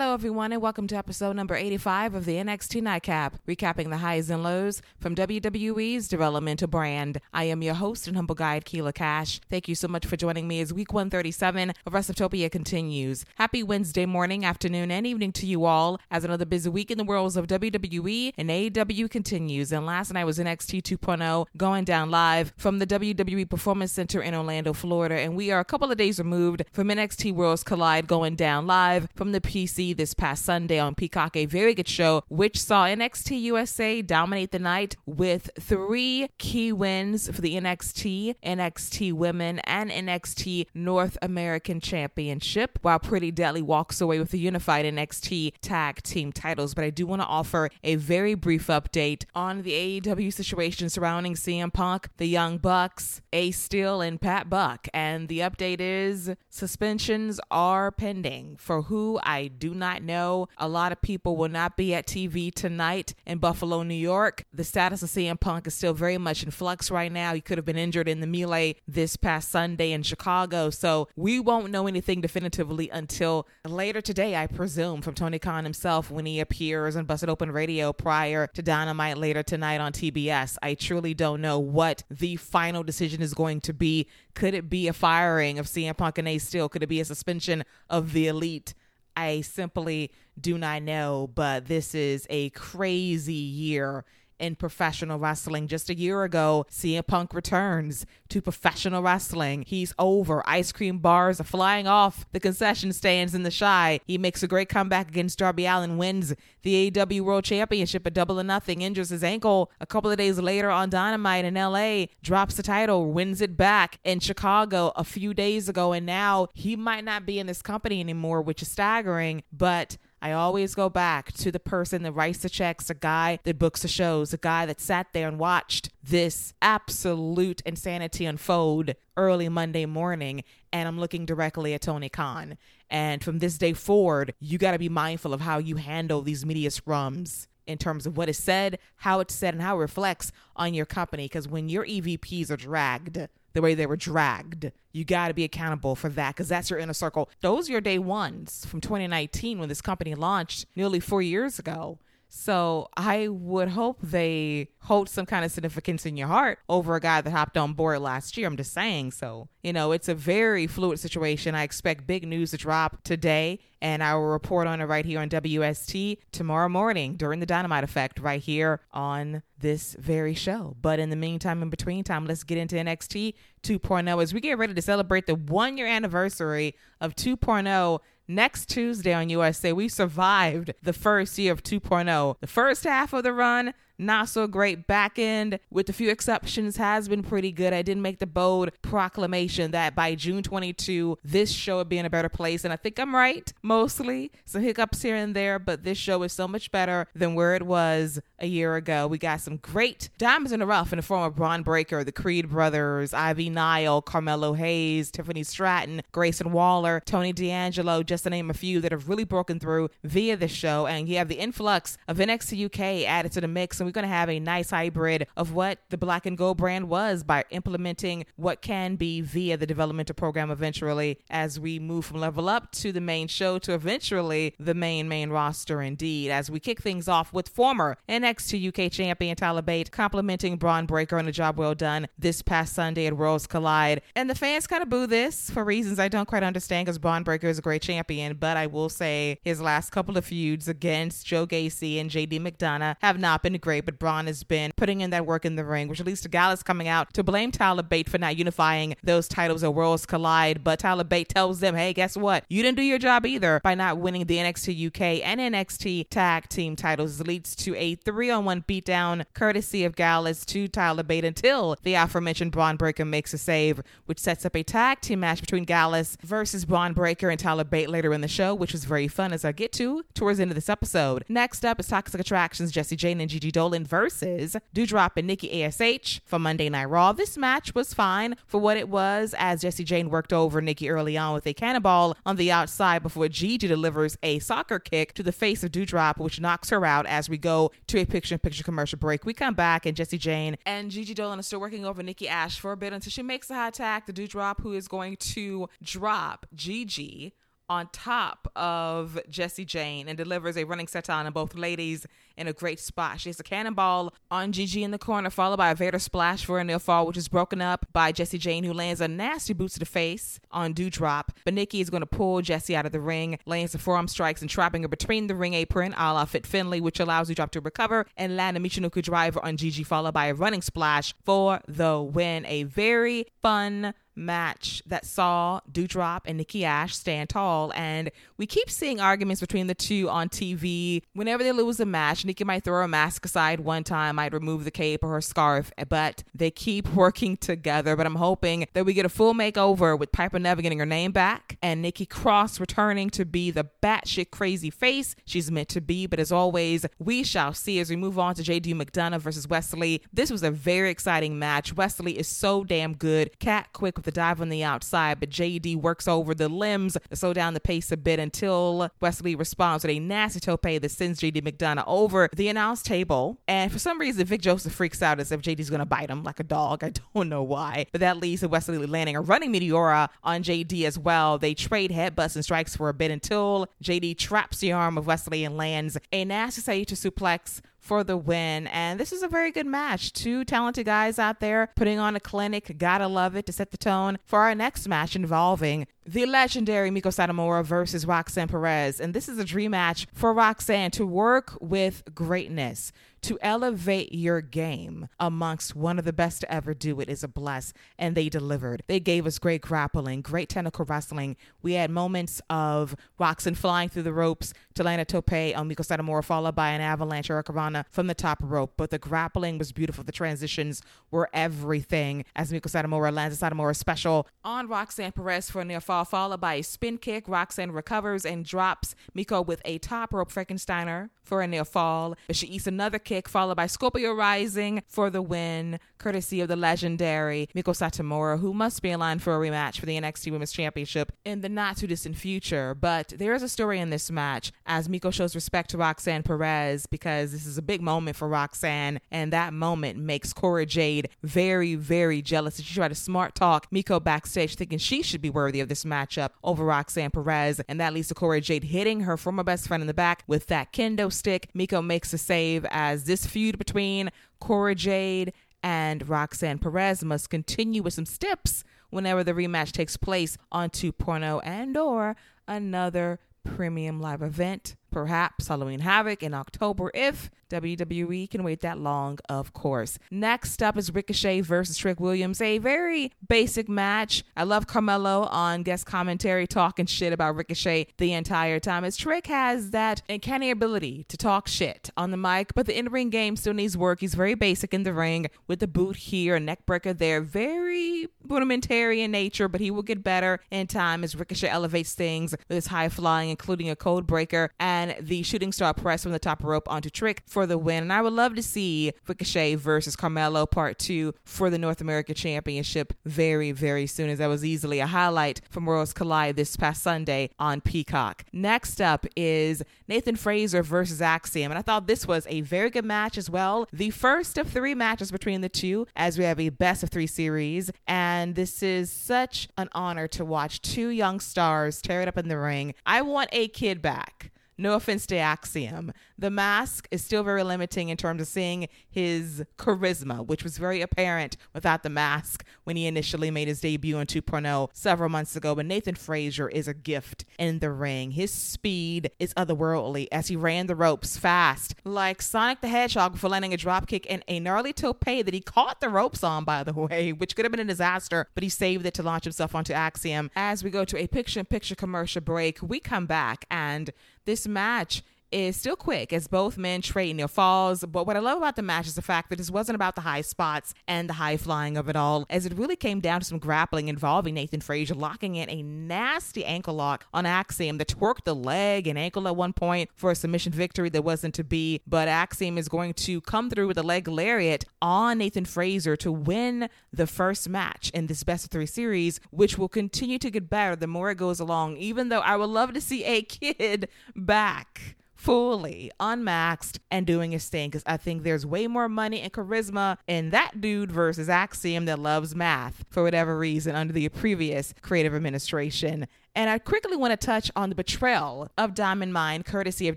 Hello, everyone, and welcome to episode number 85 of the NXT Nightcap, recapping the highs and lows from WWE's developmental brand. I am your host and humble guide, Keila Cash. Thank you so much for joining me as week 137 of WrestleTopia continues. Happy Wednesday morning, afternoon, and evening to you all as another busy week in the worlds of WWE and AEW continues. And last night was NXT 2.0 going down live from the WWE Performance Center in Orlando, Florida. And we are a couple of days removed from NXT Worlds Collide going down live from the PC this past Sunday on Peacock, a very good show, which saw NXT USA dominate the night with three key wins for the NXT, NXT Women, and NXT North American Championship, while Pretty Deadly walks away with the unified NXT tag team titles. But I do want to offer a very brief update on the AEW situation surrounding CM Punk, the Young Bucks, Ace Steel, and Pat Buck. And the update is suspensions are pending for who I do not know. A lot of people will not be at TV tonight in Buffalo, New York. The status of CM Punk is still very much in flux right now. He could have been injured in the melee this past Sunday in Chicago. So we won't know anything definitively until later today, I presume, from Tony Khan himself when he appears on Busted Open Radio prior to Dynamite later tonight on TBS. I truly don't know what the final decision is going to be. Could it be a firing of CM Punk and Ace Steel? Could it be a suspension of the elite? I simply do not know, but this is a crazy year in professional wrestling. Just a year ago, CM Punk returns to professional wrestling. He's over. Ice cream bars are flying off the concession stands in the Chi. He makes a great comeback against Darby Allin, wins the AEW World Championship at double or nothing, injures his ankle a couple of days later on Dynamite in LA, drops the title, wins it back in Chicago a few days ago, and now he might not be in this company anymore, which is staggering, but I always go back to the person that writes the checks, the guy that books the shows, the guy that sat there and watched this absolute insanity unfold early Monday morning. And I'm looking directly at Tony Khan. And from this day forward, you got to be mindful of how you handle these media scrums in terms of what is said, how it's said, and how it reflects on your company. Because when your EVPs are dragged, the way they were dragged. You got to be accountable for that because that's your inner circle. Those are your day ones from 2019 when this company launched nearly four years ago. So I would hope they hold some kind of significance in your heart over a guy that hopped on board last year. I'm just saying. So, you know, it's a very fluid situation. I expect big news to drop today, and I will report on it right here on WST tomorrow morning during the Dynamite Effect right here on this very show. But in the meantime, in between time, let's get into NXT 2.0 as we get ready to celebrate the one year anniversary of 2.0 next Tuesday on USA. We survived the first year of 2.0. The first half of the run, not so great back end, with a few exceptions, has been pretty good. I didn't make the bold proclamation that by June 22, this show would be in a better place. And I think I'm right, mostly. Some hiccups here and there, but this show is so much better than where it was a year ago. We got some great diamonds in the rough in the form of Bron Breakker, the Creed brothers, Ivy Nile, Carmelo Hayes, Tiffany Stratton, Grayson Waller, Tony D'Angelo, just to name a few that have really broken through via the show. And you have the influx of NXT UK added to the mix. And we're going to have a nice hybrid of what the Black and Gold brand was by implementing what can be via the developmental program eventually as we move from level up to the main show to eventually the main main roster indeed. As we kick things off with former NXT UK champion Tyler Bate complimenting Bron Breakker on a job well done this past Sunday at Worlds Collide. And the fans kind of boo this for reasons I don't quite understand because Bron Breakker is a great champion but I will say his last couple of feuds against Joe Gacy and JD McDonagh have not been great but Bron has been putting in that work in the ring, which leads to Gallus coming out to blame Tyler Bate for not unifying those titles at Worlds Collide. But Tyler Bate tells them, hey, guess what? You didn't do your job either by not winning the NXT UK and NXT tag team titles. This leads to a three on one beatdown courtesy of Gallus to Tyler Bate until the aforementioned Bron Breakker makes a save, which sets up a tag team match between Gallus versus Bron Breakker and Tyler Bate later in the show, which was very fun as I get to towards the end of this episode. Next up is Toxic Attractions, Jacy Jayne and Gigi Dolan versus Doudrop and Nikki ASH for Monday Night Raw. This match was fine for what it was as Jacy Jayne worked over Nikki early on with a cannonball on the outside before Gigi delivers a soccer kick to the face of Doudrop, which knocks her out as we go to a picture in picture commercial break. We come back and Jacy Jayne and Gigi Dolan are still working over Nikki Ash for a bit until she makes a high attack to Doudrop, who is going to drop Gigi on top of Jacy Jayne and delivers a running senton on both ladies in a great spot. She has a cannonball on Gigi in the corner, followed by a Vader splash for a near fall, which is broken up by Jacy Jayne, who lands a nasty boot to the face on Doudrop. But Nikki is going to pull Jacy out of the ring, lands the forearm strikes and trapping her between the ring apron, a la Fit Finlay, which allows Doudrop to recover and land a Michinoku driver on Gigi, followed by a running splash for the win. A very fun match that saw Doudrop and Nikki Ash stand tall. And we keep seeing arguments between the two on TV. Whenever they lose a match, Nikki might throw her mask aside one time, might remove the cape or her scarf, but they keep working together. But I'm hoping that we get a full makeover with Piper Niven getting her name back and Nikki Cross returning to be the batshit crazy face she's meant to be. But as always, we shall see as we move on to JD McDonagh versus Wes Lee. This was a very exciting match. Wes Lee is so damn good. Cat quick with the dive on the outside, but JD works over the limbs to slow down the pace a bit until Wes Lee responds with a nasty tope that sends JD McDonagh over the announce table. And for some reason, Vic Joseph freaks out as if JD's going to bite him like a dog. I don't know why. But that leads to Wes Lee landing a running Meteora on JD as well. They trade headbutts and strikes for a bit until JD traps the arm of Wes Lee and lands a nasty Saito suplex for the win. And this is a very good match. Two talented guys out there putting on a clinic. Gotta love it to set the tone for our next match involving the legendary Meiko Satomura versus Roxanne Perez. And this is a dream match for Roxanne to work with greatness to elevate your game amongst one of the best to ever do it is a bless. And they delivered. They gave us great grappling, great technical wrestling. We had moments of Roxanne flying through the ropes to land a tope on Meiko Satomura, followed by an avalanche hurricanrana from the top rope. But the grappling was beautiful. The transitions were everything as Meiko Satomura lands a Satomura special on Roxanne Perez for a near fall, followed by a spin kick. Roxanne recovers and drops Meiko with a top rope Frankensteiner for a near fall. But she eats another kick, followed by Scorpio Rising for the win, courtesy of the legendary Meiko Satomura, who must be in line for a rematch for the NXT Women's Championship in the not too distant future. But there is a story in this match as Meiko shows respect to Roxanne Perez because this is a big moment for Roxanne, and that moment makes Cora Jade very, very jealous. She tried to smart talk Meiko backstage, thinking she should be worthy of this matchup over Roxanne Perez, and that leads to Cora Jade hitting her former best friend in the back with that kendo stick. Meiko makes a save as this feud between Cora Jade and Roxanne Perez must continue with some steps whenever the rematch takes place on 2.0 and or another premium live event, perhaps Halloween Havoc in October if WWE can wait that long, of course. Next up is Ricochet versus Trick Williams, a very basic match. I love Carmelo on guest commentary talking shit about Ricochet the entire time, as Trick has that uncanny ability to talk shit on the mic, but the in ring game still needs work. He's very basic in the ring with the boot here, neck breaker there, very rudimentary in nature, but he will get better in time as Ricochet elevates things with his high flying, including a code breaker and the shooting star press from the top rope onto Trick for the win. And I would love to see Ricochet versus Carmelo part two for the North America Championship very, very soon, as that was easily a highlight from Worlds Collide this past Sunday on Peacock. Next up is Nathan Frazer versus Axiom. And I thought this was a very good match as well. The first of three matches between the two, as we have a best of three series. And this is such an honor to watch two young stars tear it up in the ring. I want A-Kid back. No offense to Axiom. The mask is still very limiting in terms of seeing his charisma, which was very apparent without the mask when he initially made his debut in 2.0 several months ago. But Nathan Frazer is a gift in the ring. His speed is otherworldly as he ran the ropes fast, like Sonic the Hedgehog before landing a dropkick and a gnarly tope that he caught the ropes on, by the way, which could have been a disaster, but he saved it to launch himself onto Axiom. As we go to a picture in picture commercial break, we come back and this match is still quick as both men trade near falls. But what I love about the match is the fact that this wasn't about the high spots and the high flying of it all, as it really came down to some grappling involving Nathan Frazer locking in a nasty ankle lock on Axiom that twerked the leg and ankle at one point for a submission victory that wasn't to be. But Axiom is going to come through with a leg lariat on Nathan Frazer to win the first match in this best of three series, which will continue to get better the more it goes along, even though I would love to see A-Kid back fully unmaxed and doing his thing because I think there's way more money and charisma in that dude versus Axiom that loves math for whatever reason under the previous creative administration. And I quickly want to touch on the betrayal of Diamond Mine, courtesy of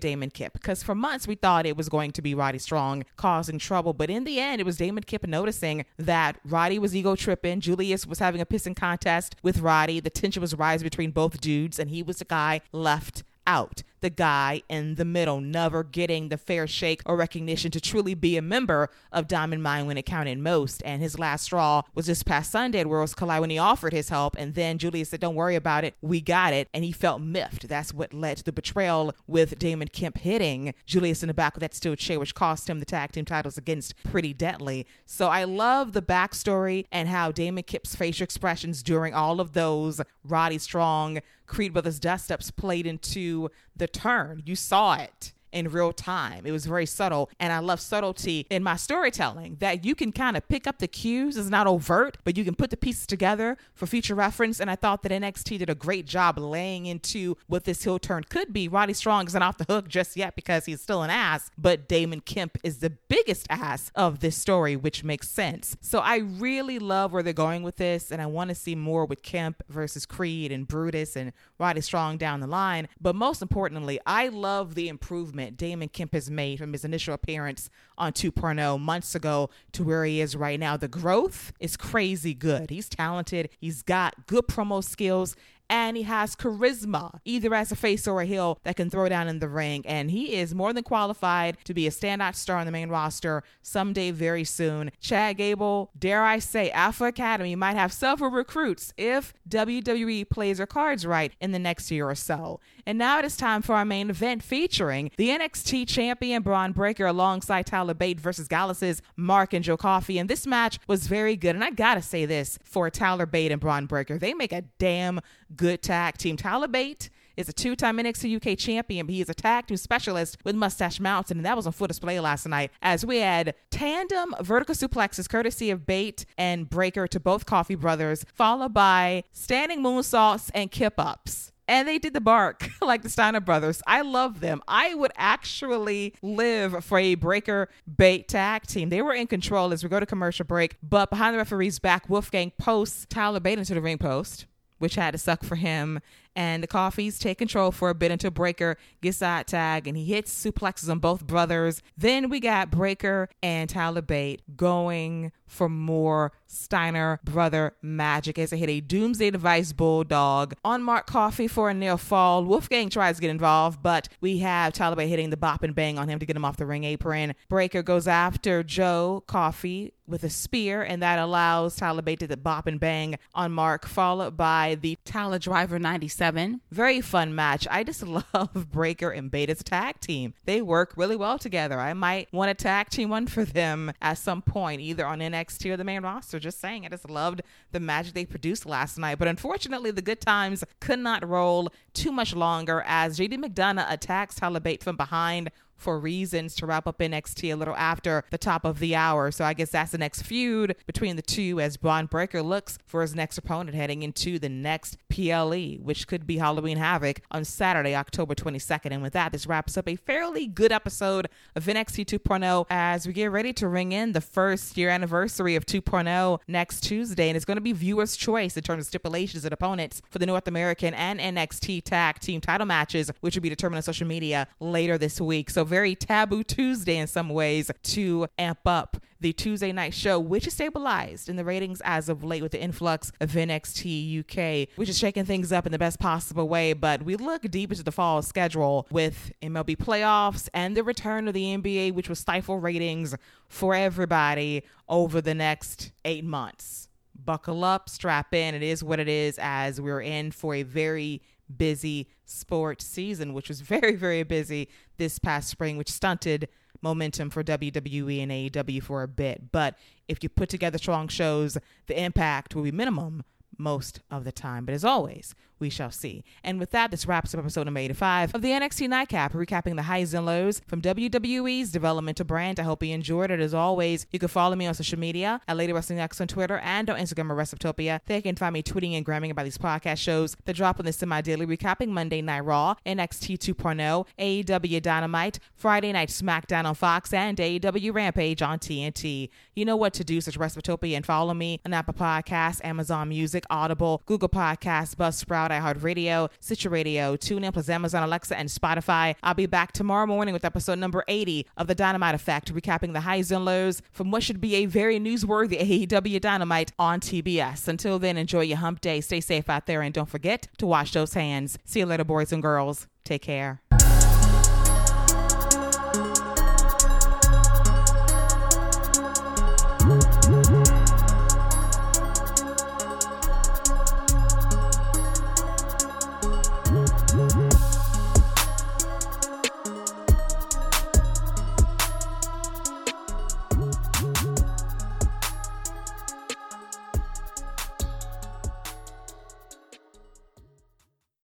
Damon Kemp, because for months we thought it was going to be Roddy Strong causing trouble, but in the end, it was Damon Kemp noticing that Roddy was ego tripping. Julius was having a pissing contest with Roddy. The tension was rising between both dudes, and he was the guy left out the guy in the middle, never getting the fair shake or recognition to truly be a member of Diamond Mine when it counted most. And his last straw was this past Sunday at Worlds Collide when he offered his help. And then Julius said, Don't worry about it. We got it. And he felt miffed. That's what led to the betrayal with Damon Kemp hitting Julius in the back with that steel chair, which cost him the tag team titles against Pretty Deadly. So I love the backstory and how Damon Kemp's facial expressions during all of those Roddy Strong Creed Brothers dust ups played into the turn. You saw it in real time. It was very subtle. And I love subtlety in my storytelling that you can kind of pick up the cues. It's not overt, but you can put the pieces together for future reference. And I thought that NXT did a great job laying into what this heel turn could be. Roddy Strong isn't off the hook just yet because he's still an ass, but Damon Kemp is the biggest ass of this story, which makes sense. So I really love where they're going with this. And I want to see more with Kemp versus Creed and Brutus and Roddy Strong down the line. But most importantly, I love the improvement Damon Kemp has made from his initial appearance on 2.0 months ago to where he is right now. The growth is crazy good. He's talented, he's got good promo skills, and he has charisma, either as a face or a heel that can throw down in the ring. And he is more than qualified to be a standout star on the main roster someday very soon. Chad Gable, dare I say, Alpha Academy might have several recruits if WWE plays their cards right in the next year or so. And now it is time for our main event featuring the NXT champion Bron Breakker alongside Tyler Bate versus Gallus' Mark and Joe Coffey. And this match was very good. And I gotta say this for Tyler Bate and Bron Breakker, They make a damn good tag team. Tyler Bate is a two-time NXT UK champion, but he is a tag team specialist with Mustache Mountain, and that was on full display last night as we had tandem vertical suplexes courtesy of Bate and Breakker to both Coffey brothers, followed by standing moonsaults and kip ups and they did the bark like the Steiner brothers. I love them. I would actually live for a Breakker Bate tag team. They were in control as we go to commercial break, but behind the referee's back, Wolfgang posts Tyler Bate into the ring post which had to suck for him. And the Coffeys take control for a bit until Breakker gets that tag and he hits suplexes on both brothers. Then we got Breakker and Tyler Bate going for more Steiner brother magic as they hit a doomsday device bulldog on Mark Coffey for a near fall. Wolfgang tries to get involved, but we have Tyler Bate hitting the bop and bang on him to get him off the ring apron. Breakker goes after Joe Coffey with a spear, and that allows Tyler Bate to the bop and bang on Mark, followed by the Tyler Driver 97. Very fun match. I just love Breakker and Bate's tag team. They work really well together. I might want a tag team one for them at some point, either on NXT or the main roster. Just saying, I just loved the magic they produced last night. But unfortunately, the good times could not roll too much longer as JD McDonagh attacks Tyler Bate from behind for reasons to wrap up NXT a little after the top of the hour. So I guess that's the next feud between the two as Bron Breakker looks for his next opponent heading into the next PLE, which could be Halloween Havoc on Saturday, October 22nd. And with that, this wraps up a fairly good episode of NXT 2.0 as we get ready to ring in the first year anniversary of 2.0 next Tuesday. And it's going to be viewers' choice in terms of stipulations and opponents for the North American and NXT tag team title matches, which will be determined on social media later this week. So very taboo Tuesday in some ways to amp up the Tuesday night show, which is stabilized in the ratings as of late with the influx of NXT UK, which is shaking things up in the best possible way. But we look deep into the fall schedule with MLB playoffs and the return of the NBA, which will stifle ratings for everybody over the next eight months. Buckle up, strap in. It is what it is as we're in for a very busy sports season, which was very, very busy this past spring, which stunted momentum for WWE and AEW for a bit. But if you put together strong shows, the impact will be minimum most of the time. But as always, we shall see. And with that, this wraps up episode number 85 of the NXT Nightcap, recapping the highs and lows from WWE's developmental brand. I hope you enjoyed it. As always, you can follow me on social media at Lady Wrestling X on Twitter and on Instagram at WrestleTopia. you can find me tweeting and gramming about these podcast shows the drop on the semi-daily recapping Monday Night Raw, NXT 2.0, AEW Dynamite, Friday Night SmackDown on Fox, and AEW Rampage on TNT. You know what to do, search WrestleTopia and follow me on Apple Podcasts, Amazon Music, Audible, Google Podcasts, Buzzsprout, iHeartRadio, Stitcher Radio, TuneIn plus Amazon Alexa, and Spotify. I'll be back tomorrow morning with episode number 80 of The Dynamite Effect, recapping the highs and lows from what should be a very newsworthy AEW Dynamite on TBS. Until then, enjoy your hump day, stay safe out there, and don't forget to wash those hands. See you later, boys and girls. Take care.